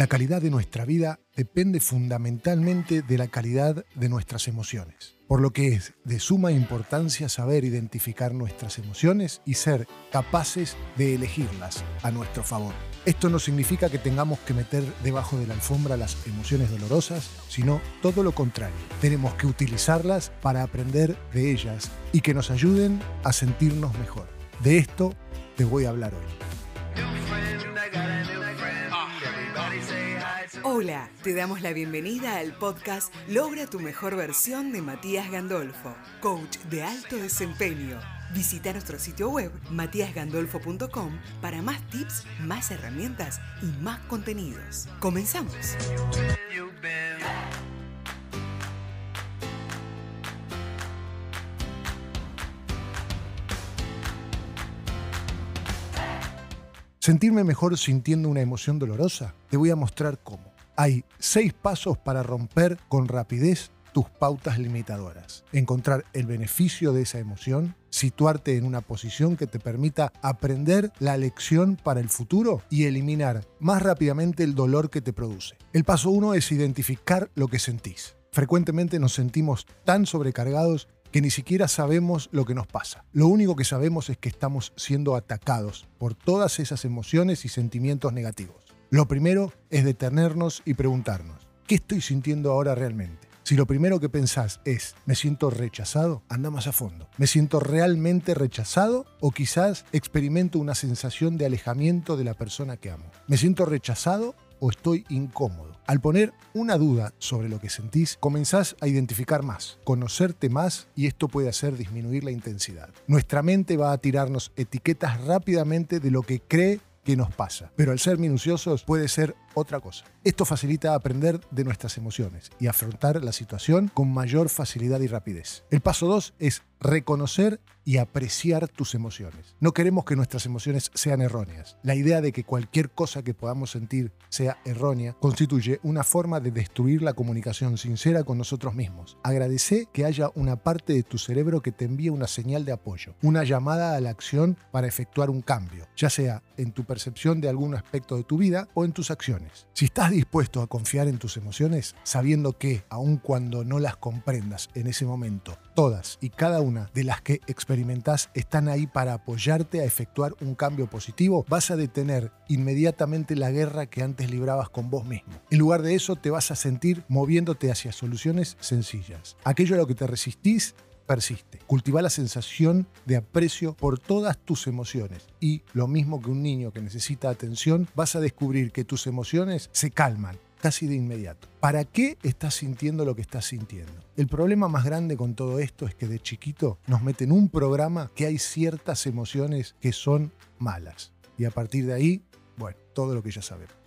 La calidad de nuestra vida depende fundamentalmente de la calidad de nuestras emociones, por lo que es de suma importancia saber identificar nuestras emociones y ser capaces de elegirlas a nuestro favor. Esto no significa que tengamos que meter debajo de la alfombra las emociones dolorosas, sino todo lo contrario. Tenemos que utilizarlas para aprender de ellas y que nos ayuden a sentirnos mejor. De esto te voy a hablar hoy. Hola, te damos la bienvenida al podcast Logra tu mejor versión de Matías Gandolfo, coach de alto desempeño. Visita nuestro sitio web matíasgandolfo.com para más tips, más herramientas y más contenidos. Comenzamos. ¿Sentirme mejor sintiendo una emoción dolorosa? Te voy a mostrar cómo. Hay seis pasos para romper con rapidez tus pautas limitadoras. Encontrar el beneficio de esa emoción, situarte en una posición que te permita aprender la lección para el futuro y eliminar más rápidamente el dolor que te produce. El paso uno es identificar lo que sentís. Frecuentemente nos sentimos tan sobrecargados que ni siquiera sabemos lo que nos pasa. Lo único que sabemos es que estamos siendo atacados por todas esas emociones y sentimientos negativos. Lo primero es detenernos y preguntarnos, ¿qué estoy sintiendo ahora realmente? Si lo primero que pensás es, me siento rechazado, anda más a fondo. ¿Me siento realmente rechazado o quizás experimento una sensación de alejamiento de la persona que amo? ¿Me siento rechazado o estoy incómodo. Al poner una duda sobre lo que sentís, comenzás a identificar más, conocerte más y esto puede hacer disminuir la intensidad. Nuestra mente va a tirarnos etiquetas rápidamente de lo que cree que nos pasa, pero al ser minuciosos puede ser otra cosa. Esto facilita aprender de nuestras emociones y afrontar la situación con mayor facilidad y rapidez. El paso 2 es reconocer y apreciar tus emociones. No queremos que nuestras emociones sean erróneas. La idea de que cualquier cosa que podamos sentir sea errónea constituye una forma de destruir la comunicación sincera con nosotros mismos. Agradece que haya una parte de tu cerebro que te envíe una señal de apoyo, una llamada a la acción para efectuar un cambio, ya sea en tu percepción de algún aspecto de tu vida o en tus acciones. Si estás dispuesto a confiar en tus emociones, sabiendo que, aun cuando no las comprendas en ese momento, todas y cada una de las que experimentas están ahí para apoyarte a efectuar un cambio positivo, vas a detener inmediatamente la guerra que antes librabas con vos mismo. En lugar de eso, te vas a sentir moviéndote hacia soluciones sencillas. Aquello a lo que te resistís persiste. Cultiva la sensación de aprecio por todas tus emociones. Y lo mismo que un niño que necesita atención, vas a descubrir que tus emociones se calman casi de inmediato. ¿Para qué estás sintiendo lo que estás sintiendo? El problema más grande con todo esto es que de chiquito nos meten un programa que hay ciertas emociones que son malas. Y a partir de ahí, bueno, todo lo que ya sabemos.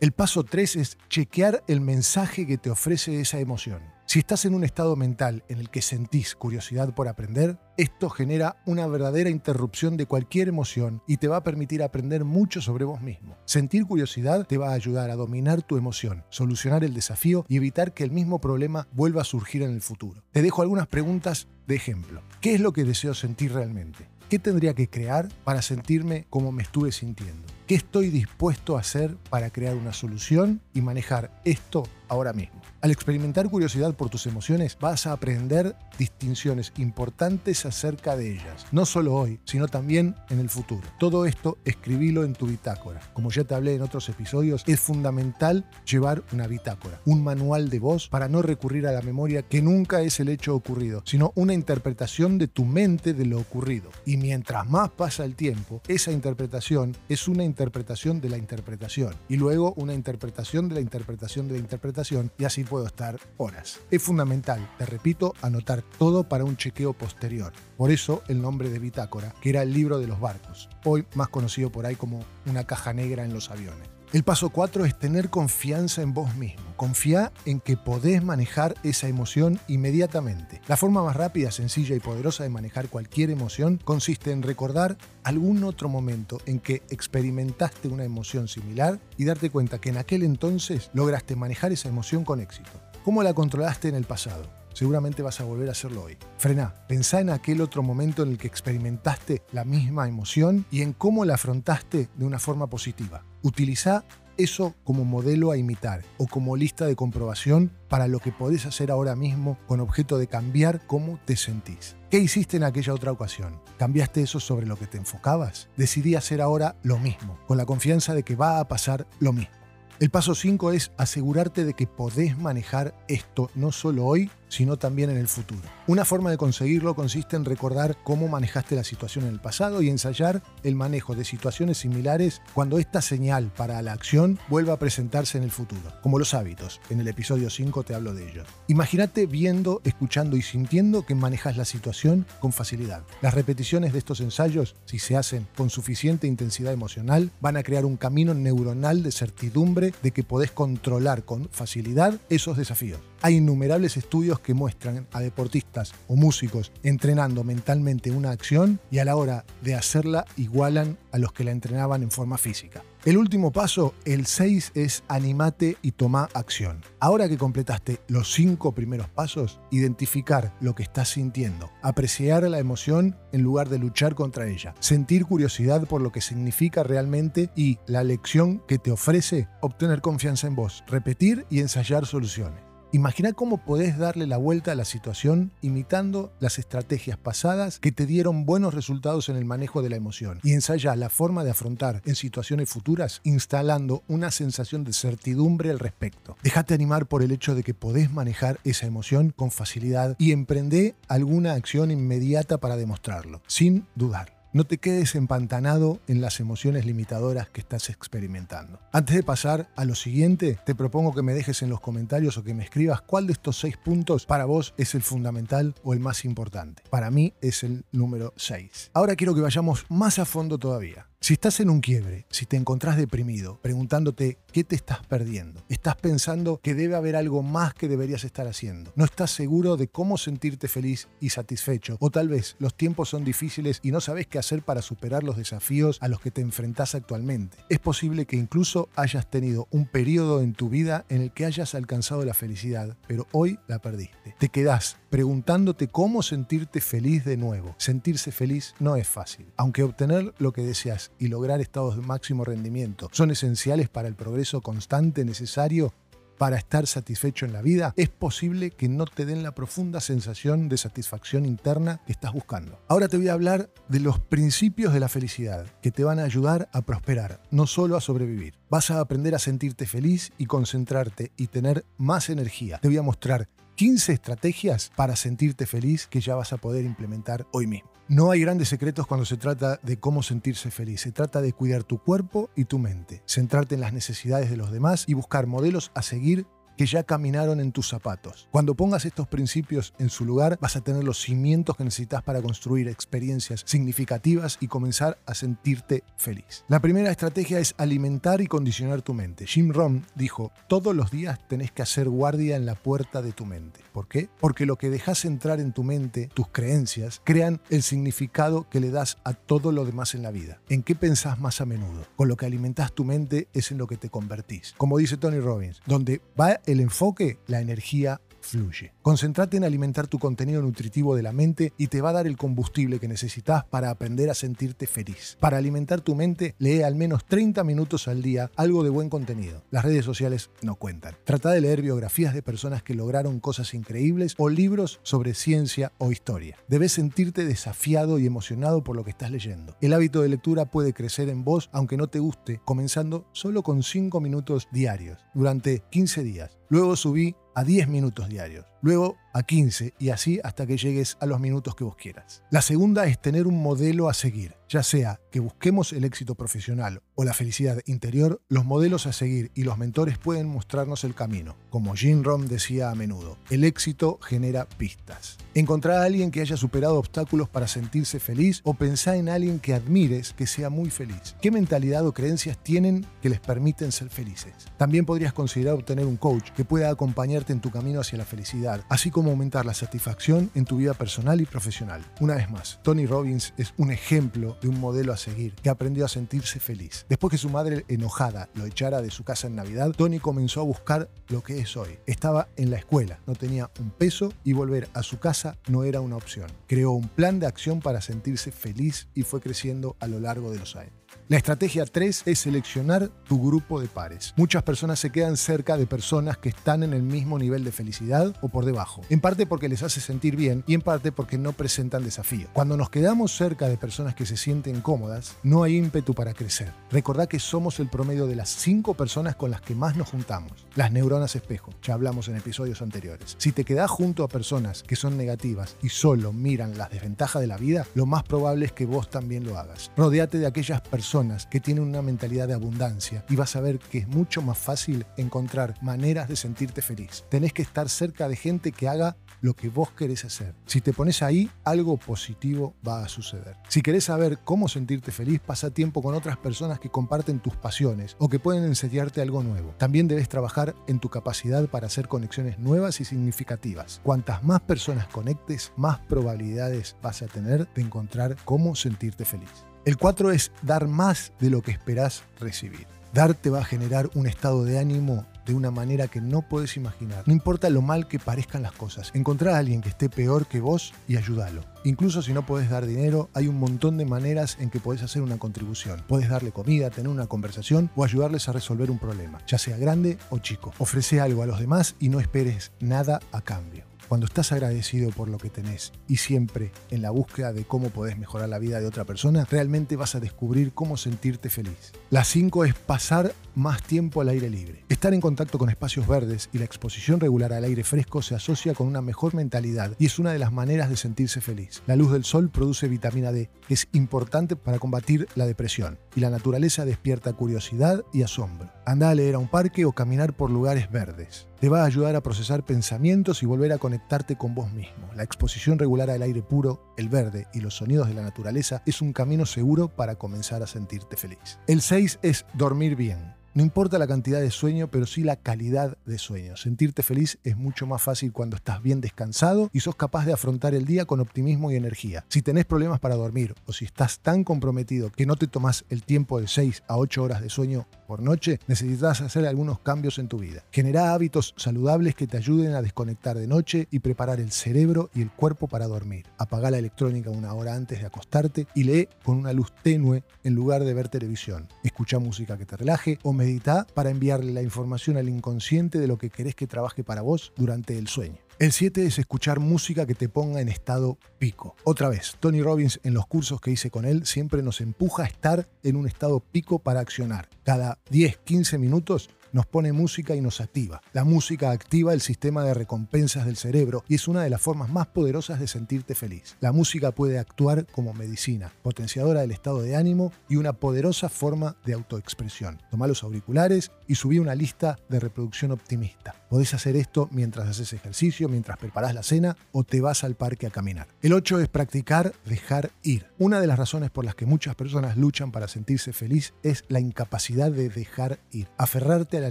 El paso 3 es chequear el mensaje que te ofrece esa emoción. Si estás en un estado mental en el que sentís curiosidad por aprender, esto genera una verdadera interrupción de cualquier emoción y te va a permitir aprender mucho sobre vos mismo. Sentir curiosidad te va a ayudar a dominar tu emoción, solucionar el desafío y evitar que el mismo problema vuelva a surgir en el futuro. Te dejo algunas preguntas de ejemplo. ¿Qué es lo que deseo sentir realmente? ¿Qué tendría que crear para sentirme como me estuve sintiendo? ¿Qué estoy dispuesto a hacer para crear una solución y manejar esto ahora mismo? Al experimentar curiosidad por tus emociones, vas a aprender distinciones importantes acerca de ellas, no solo hoy, sino también en el futuro. Todo esto escribilo en tu bitácora. Como ya te hablé en otros episodios, es fundamental llevar una bitácora, un manual de voz para no recurrir a la memoria que nunca es el hecho ocurrido, sino una interpretación de tu mente de lo ocurrido. Y mientras más pasa el tiempo, esa interpretación es una interpretación de la interpretación y luego una interpretación de la interpretación de la interpretación y así puedo estar horas. Es fundamental, te repito, anotar todo para un chequeo posterior. Por eso el nombre de Bitácora, que era el libro de los barcos, hoy más conocido por ahí como una caja negra en los aviones. El paso 4 es tener confianza en vos mismo. Confía en que podés manejar esa emoción inmediatamente. La forma más rápida, sencilla y poderosa de manejar cualquier emoción consiste en recordar algún otro momento en que experimentaste una emoción similar y darte cuenta que en aquel entonces lograste manejar esa emoción con éxito. ¿Cómo la controlaste en el pasado? Seguramente vas a volver a hacerlo hoy. Frena, pensá en aquel otro momento en el que experimentaste la misma emoción y en cómo la afrontaste de una forma positiva. Utiliza eso como modelo a imitar o como lista de comprobación para lo que podés hacer ahora mismo con objeto de cambiar cómo te sentís. ¿Qué hiciste en aquella otra ocasión? ¿Cambiaste eso sobre lo que te enfocabas? Decidí hacer ahora lo mismo, con la confianza de que va a pasar lo mismo. El paso 5 es asegurarte de que podés manejar esto no solo hoy, sino también en el futuro. Una forma de conseguirlo consiste en recordar cómo manejaste la situación en el pasado y ensayar el manejo de situaciones similares cuando esta señal para la acción vuelva a presentarse en el futuro, como los hábitos. En el episodio 5 te hablo de ello. Imagínate viendo, escuchando y sintiendo que manejas la situación con facilidad. Las repeticiones de estos ensayos, si se hacen con suficiente intensidad emocional, van a crear un camino neuronal de certidumbre de que podés controlar con facilidad esos desafíos. Hay innumerables estudios que muestran a deportistas o músicos entrenando mentalmente una acción y a la hora de hacerla igualan a los que la entrenaban en forma física. El último paso, el 6, es animate y toma acción. Ahora que completaste los 5 primeros pasos, identificar lo que estás sintiendo, apreciar la emoción en lugar de luchar contra ella, sentir curiosidad por lo que significa realmente y la lección que te ofrece, obtener confianza en vos, repetir y ensayar soluciones. Imagina cómo podés darle la vuelta a la situación imitando las estrategias pasadas que te dieron buenos resultados en el manejo de la emoción y ensaya la forma de afrontar en situaciones futuras instalando una sensación de certidumbre al respecto. Déjate animar por el hecho de que podés manejar esa emoción con facilidad y emprende alguna acción inmediata para demostrarlo, sin dudar. No te quedes empantanado en las emociones limitadoras que estás experimentando. Antes de pasar a lo siguiente, te propongo que me dejes en los comentarios o que me escribas cuál de estos seis puntos para vos es el fundamental o el más importante. Para mí es el número 6. Ahora quiero que vayamos más a fondo todavía. Si estás en un quiebre, si te encontrás deprimido, preguntándote qué te estás perdiendo, estás pensando que debe haber algo más que deberías estar haciendo, no estás seguro de cómo sentirte feliz y satisfecho, o tal vez los tiempos son difíciles y no sabes qué hacer para superar los desafíos a los que te enfrentás actualmente. Es posible que incluso hayas tenido un periodo en tu vida en el que hayas alcanzado la felicidad, pero hoy la perdiste. Te quedás preguntándote cómo sentirte feliz de nuevo. Sentirse feliz no es fácil, aunque obtener lo que deseas y lograr estados de máximo rendimiento son esenciales para el progreso constante necesario para estar satisfecho en la vida, es posible que no te den la profunda sensación de satisfacción interna que estás buscando. Ahora te voy a hablar de los principios de la felicidad que te van a ayudar a prosperar, no solo a sobrevivir. Vas a aprender a sentirte feliz y concentrarte y tener más energía. Te voy a mostrar 15 estrategias para sentirte feliz que ya vas a poder implementar hoy mismo. No hay grandes secretos cuando se trata de cómo sentirse feliz. Se trata de cuidar tu cuerpo y tu mente, centrarte en las necesidades de los demás y buscar modelos a seguir que ya caminaron en tus zapatos. Cuando pongas estos principios en su lugar, vas a tener los cimientos que necesitas para construir experiencias significativas y comenzar a sentirte feliz. La primera estrategia es alimentar y condicionar tu mente. Jim Rohn dijo, todos los días tenés que hacer guardia en la puerta de tu mente. ¿Por qué? Porque lo que dejas entrar en tu mente, tus creencias, crean el significado que le das a todo lo demás en la vida. ¿En qué pensás más a menudo? Con lo que alimentas tu mente es en lo que te convertís. Como dice Tony Robbins, donde va el enfoque, la energía fluye. Concentrate en alimentar tu contenido nutritivo de la mente y te va a dar el combustible que necesitas para aprender a sentirte feliz. Para alimentar tu mente, lee al menos 30 minutos al día algo de buen contenido. Las redes sociales no cuentan. Trata de leer biografías de personas que lograron cosas increíbles o libros sobre ciencia o historia. Debes sentirte desafiado y emocionado por lo que estás leyendo. El hábito de lectura puede crecer en vos aunque no te guste, comenzando solo con 5 minutos diarios durante 15 días. Luego subí a 10 minutos diarios, luego a 15 y así hasta que llegues a los minutos que vos quieras. La segunda es tener un modelo a seguir. Ya sea que busquemos el éxito profesional o la felicidad interior, los modelos a seguir y los mentores pueden mostrarnos el camino. Como Jim Rohn decía a menudo, el éxito genera pistas. Encontrar a alguien que haya superado obstáculos para sentirse feliz o pensar en alguien que admires que sea muy feliz. ¿Qué mentalidad o creencias tienen que les permiten ser felices? También podrías considerar obtener un coach que pueda acompañarte en tu camino hacia la felicidad, así como cómo aumentar la satisfacción en tu vida personal y profesional. Una vez más, Tony Robbins es un ejemplo de un modelo a seguir que aprendió a sentirse feliz. Después que su madre enojada lo echara de su casa en Navidad, Tony comenzó a buscar lo que es hoy. Estaba en la escuela, no tenía un peso y volver a su casa no era una opción. Creó un plan de acción para sentirse feliz y fue creciendo a lo largo de los años. La estrategia 3 es seleccionar tu grupo de pares. Muchas personas se quedan cerca de personas que están en el mismo nivel de felicidad o por debajo, en parte porque les hace sentir bien y en parte porque no presentan desafío. Cuando nos quedamos cerca de personas que se sienten cómodas, no hay ímpetu para crecer. Recordá que somos el promedio de las 5 personas con las que más nos juntamos. Las neuronas espejo, ya hablamos en episodios anteriores. Si te quedás junto a personas que son negativas y solo miran las desventajas de la vida, lo más probable es que vos también lo hagas. Rodeate de aquellas personas que tienen una mentalidad de abundancia y vas a ver que es mucho más fácil encontrar maneras de sentirte feliz. Tenés que estar cerca de gente que haga lo que vos querés hacer. Si te pones ahí, algo positivo va a suceder. Si querés saber cómo sentirte feliz, pasa tiempo con otras personas que comparten tus pasiones o que pueden enseñarte algo nuevo. También debes trabajar en tu capacidad para hacer conexiones nuevas y significativas. Cuantas más personas conectes, más probabilidades vas a tener de encontrar cómo sentirte feliz. El 4 es dar más de lo que esperás recibir. Dar te va a generar un estado de ánimo de una manera que no puedes imaginar. No importa lo mal que parezcan las cosas. Encontrar a alguien que esté peor que vos y ayúdalo. Incluso si no podés dar dinero, hay un montón de maneras en que podés hacer una contribución. Puedes darle comida, tener una conversación o ayudarles a resolver un problema, ya sea grande o chico. Ofrece algo a los demás y no esperes nada a cambio. Cuando estás agradecido por lo que tenés y siempre en la búsqueda de cómo podés mejorar la vida de otra persona, realmente vas a descubrir cómo sentirte feliz. La 5 es pasar más tiempo al aire libre. Estar en contacto con espacios verdes y la exposición regular al aire fresco se asocia con una mejor mentalidad y es una de las maneras de sentirse feliz. La luz del sol produce vitamina D, que es importante para combatir la depresión, y la naturaleza despierta curiosidad y asombro. Anda a leer a un parque o caminar por lugares verdes te va a ayudar a procesar pensamientos y volver a conectarte con vos mismo. La exposición regular al aire puro, el verde y los sonidos de la naturaleza es un camino seguro para comenzar a sentirte feliz. El 6 es dormir bien. No importa la cantidad de sueño, pero sí la calidad de sueño. Sentirte feliz es mucho más fácil cuando estás bien descansado y sos capaz de afrontar el día con optimismo y energía. Si tenés problemas para dormir o si estás tan comprometido que no te tomas el tiempo de 6 a 8 horas de sueño por noche, necesitas hacer algunos cambios en tu vida. Genera hábitos saludables que te ayuden a desconectar de noche y preparar el cerebro y el cuerpo para dormir. Apaga la electrónica una hora antes de acostarte y lee con una luz tenue en lugar de ver televisión. Escucha música que te relaje o medita para enviarle la información al inconsciente de lo que querés que trabaje para vos durante el sueño. El 7 es escuchar música que te ponga en estado pico. Otra vez, Tony Robbins en los cursos que hice con él siempre nos empuja a estar en un estado pico para accionar. Cada 10, 15 minutos nos pone música y nos activa. La música activa el sistema de recompensas del cerebro y es una de las formas más poderosas de sentirte feliz. La música puede actuar como medicina, potenciadora del estado de ánimo y una poderosa forma de autoexpresión. Toma los auriculares y subí una lista de reproducción optimista. Podés hacer esto mientras haces ejercicio, mientras preparás la cena o te vas al parque a caminar. El 8 es practicar dejar ir. Una de las razones por las que muchas personas luchan para sentirse feliz es la incapacidad de dejar ir. Aferrarte la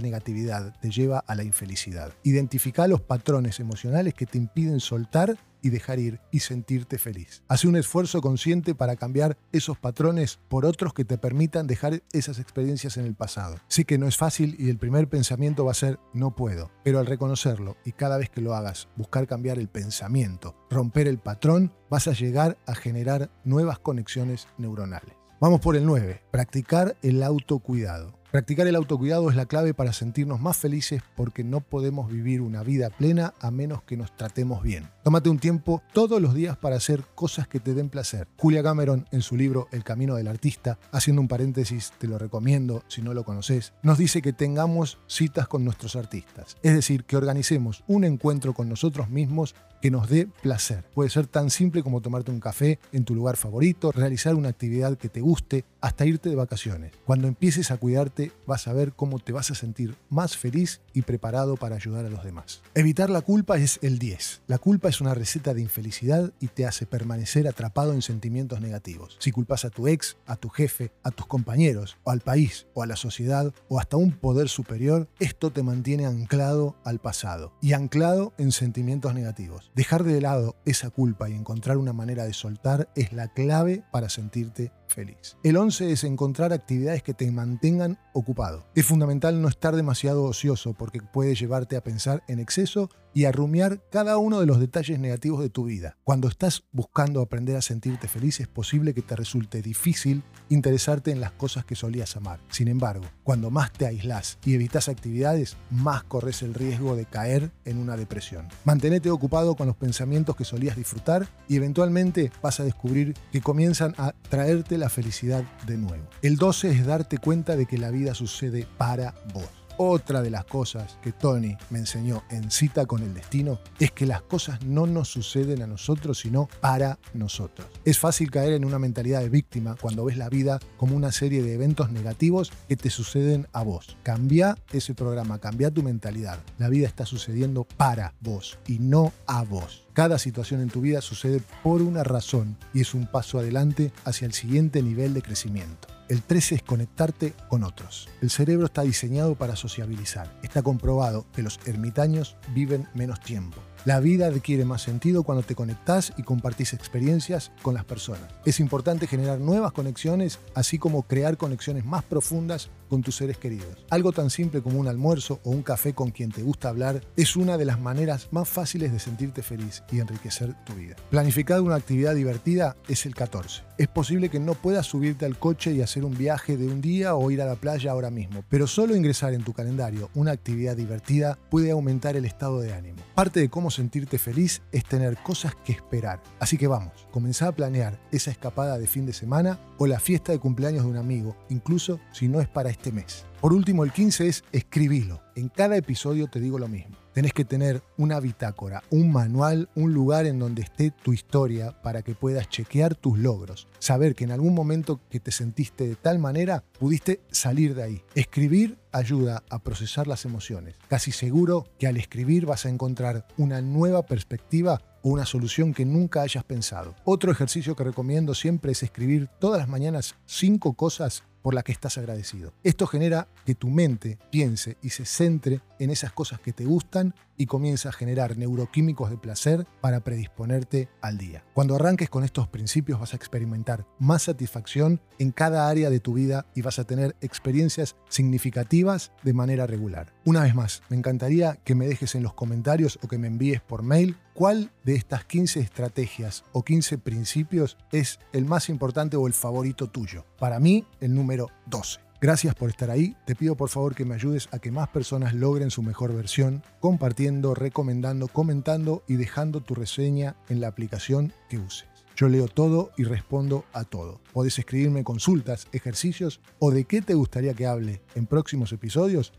negatividad te lleva a la infelicidad. Identifica los patrones emocionales que te impiden soltar y dejar ir y sentirte feliz. Hace un esfuerzo consciente para cambiar esos patrones por otros que te permitan dejar esas experiencias en el pasado. Sí que no es fácil y el primer pensamiento va a ser no puedo, pero al reconocerlo y cada vez que lo hagas buscar cambiar el pensamiento, romper el patrón, vas a llegar a generar nuevas conexiones neuronales. Vamos por el 9, practicar el autocuidado. Practicar el autocuidado es la clave para sentirnos más felices porque no podemos vivir una vida plena a menos que nos tratemos bien. Tómate un tiempo todos los días para hacer cosas que te den placer. Julia Cameron, en su libro El Camino del Artista, haciendo un paréntesis, te lo recomiendo si no lo conoces, nos dice que tengamos citas con nuestros artistas. Es decir, que organicemos un encuentro con nosotros mismos que nos dé placer. Puede ser tan simple como tomarte un café en tu lugar favorito, realizar una actividad que te guste, hasta irte de vacaciones. Cuando empieces a cuidarte, vas a ver cómo te vas a sentir más feliz y preparado para ayudar a los demás. Evitar la culpa es el 10. La culpa es una receta de infelicidad y te hace permanecer atrapado en sentimientos negativos. Si culpas a tu ex, a tu jefe, a tus compañeros, o al país, o a la sociedad, o hasta un poder superior, esto te mantiene anclado al pasado y anclado en sentimientos negativos. Dejar de lado esa culpa y encontrar una manera de soltar es la clave para sentirte feliz. El 11 es encontrar actividades que te mantengan ocupado. Es fundamental no estar demasiado ocioso porque puede llevarte a pensar en exceso y a rumiar cada uno de los detalles negativos de tu vida. Cuando estás buscando aprender a sentirte feliz es posible que te resulte difícil interesarte en las cosas que solías amar. Sin embargo, cuando más te aislas y evitas actividades, más corres el riesgo de caer en una depresión. Mantenete ocupado con los pensamientos que solías disfrutar y eventualmente vas a descubrir que comienzan a traerte la felicidad de nuevo. El 12 es darte cuenta de que la vida sucede para vos. Otra de las cosas que Tony me enseñó en Cita con el Destino es que las cosas no nos suceden a nosotros, sino para nosotros. Es fácil caer en una mentalidad de víctima cuando ves la vida como una serie de eventos negativos que te suceden a vos. Cambia ese programa, cambia tu mentalidad. La vida está sucediendo para vos y no a vos. Cada situación en tu vida sucede por una razón y es un paso adelante hacia el siguiente nivel de crecimiento. El 13 es conectarte con otros. El cerebro está diseñado para sociabilizar. Está comprobado que los ermitaños viven menos tiempo. La vida adquiere más sentido cuando te conectás y compartís experiencias con las personas. Es importante generar nuevas conexiones, así como crear conexiones más profundas con tus seres queridos. Algo tan simple como un almuerzo o un café con quien te gusta hablar es una de las maneras más fáciles de sentirte feliz y enriquecer tu vida. Planificar una actividad divertida es el 14. Es posible que no puedas subirte al coche y hacer un viaje de un día o ir a la playa ahora mismo, pero solo ingresar en tu calendario una actividad divertida puede aumentar el estado de ánimo. Parte de cómo sentirte feliz es tener cosas que esperar. Así que vamos, comenzá a planear esa escapada de fin de semana o la fiesta de cumpleaños de un amigo, incluso si no es para este mes. Por último, el 15 es escribilo. En cada episodio te digo lo mismo. Tenés que tener una bitácora, un manual, un lugar en donde esté tu historia para que puedas chequear tus logros. Saber que en algún momento que te sentiste de tal manera, pudiste salir de ahí. Escribir ayuda a procesar las emociones. Casi seguro que al escribir vas a encontrar una nueva perspectiva o una solución que nunca hayas pensado. Otro ejercicio que recomiendo siempre es escribir todas las mañanas cinco cosas por las que estás agradecido. Esto genera que tu mente piense y se centre en esas cosas que te gustan y comienza a generar neuroquímicos de placer para predisponerte al día. Cuando arranques con estos principios vas a experimentar más satisfacción en cada área de tu vida y vas a tener experiencias significativas de manera regular. Una vez más, me encantaría que me dejes en los comentarios o que me envíes por mail cuál de estas 15 estrategias o 15 principios es el más importante o el favorito tuyo. Para mí, el número 12. Gracias por estar ahí. Te pido por favor que me ayudes a que más personas logren su mejor versión, compartiendo, recomendando, comentando y dejando tu reseña en la aplicación que uses. Yo leo todo y respondo a todo. Podés escribirme consultas, ejercicios o de qué te gustaría que hable en próximos episodios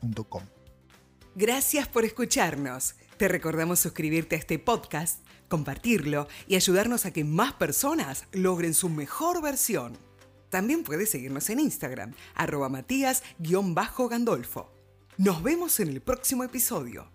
a. Gracias por escucharnos. Te recordamos suscribirte a este podcast, compartirlo y ayudarnos a que más personas logren su mejor versión. También puedes seguirnos en Instagram, arroba matías-gandolfo. Nos vemos en el próximo episodio.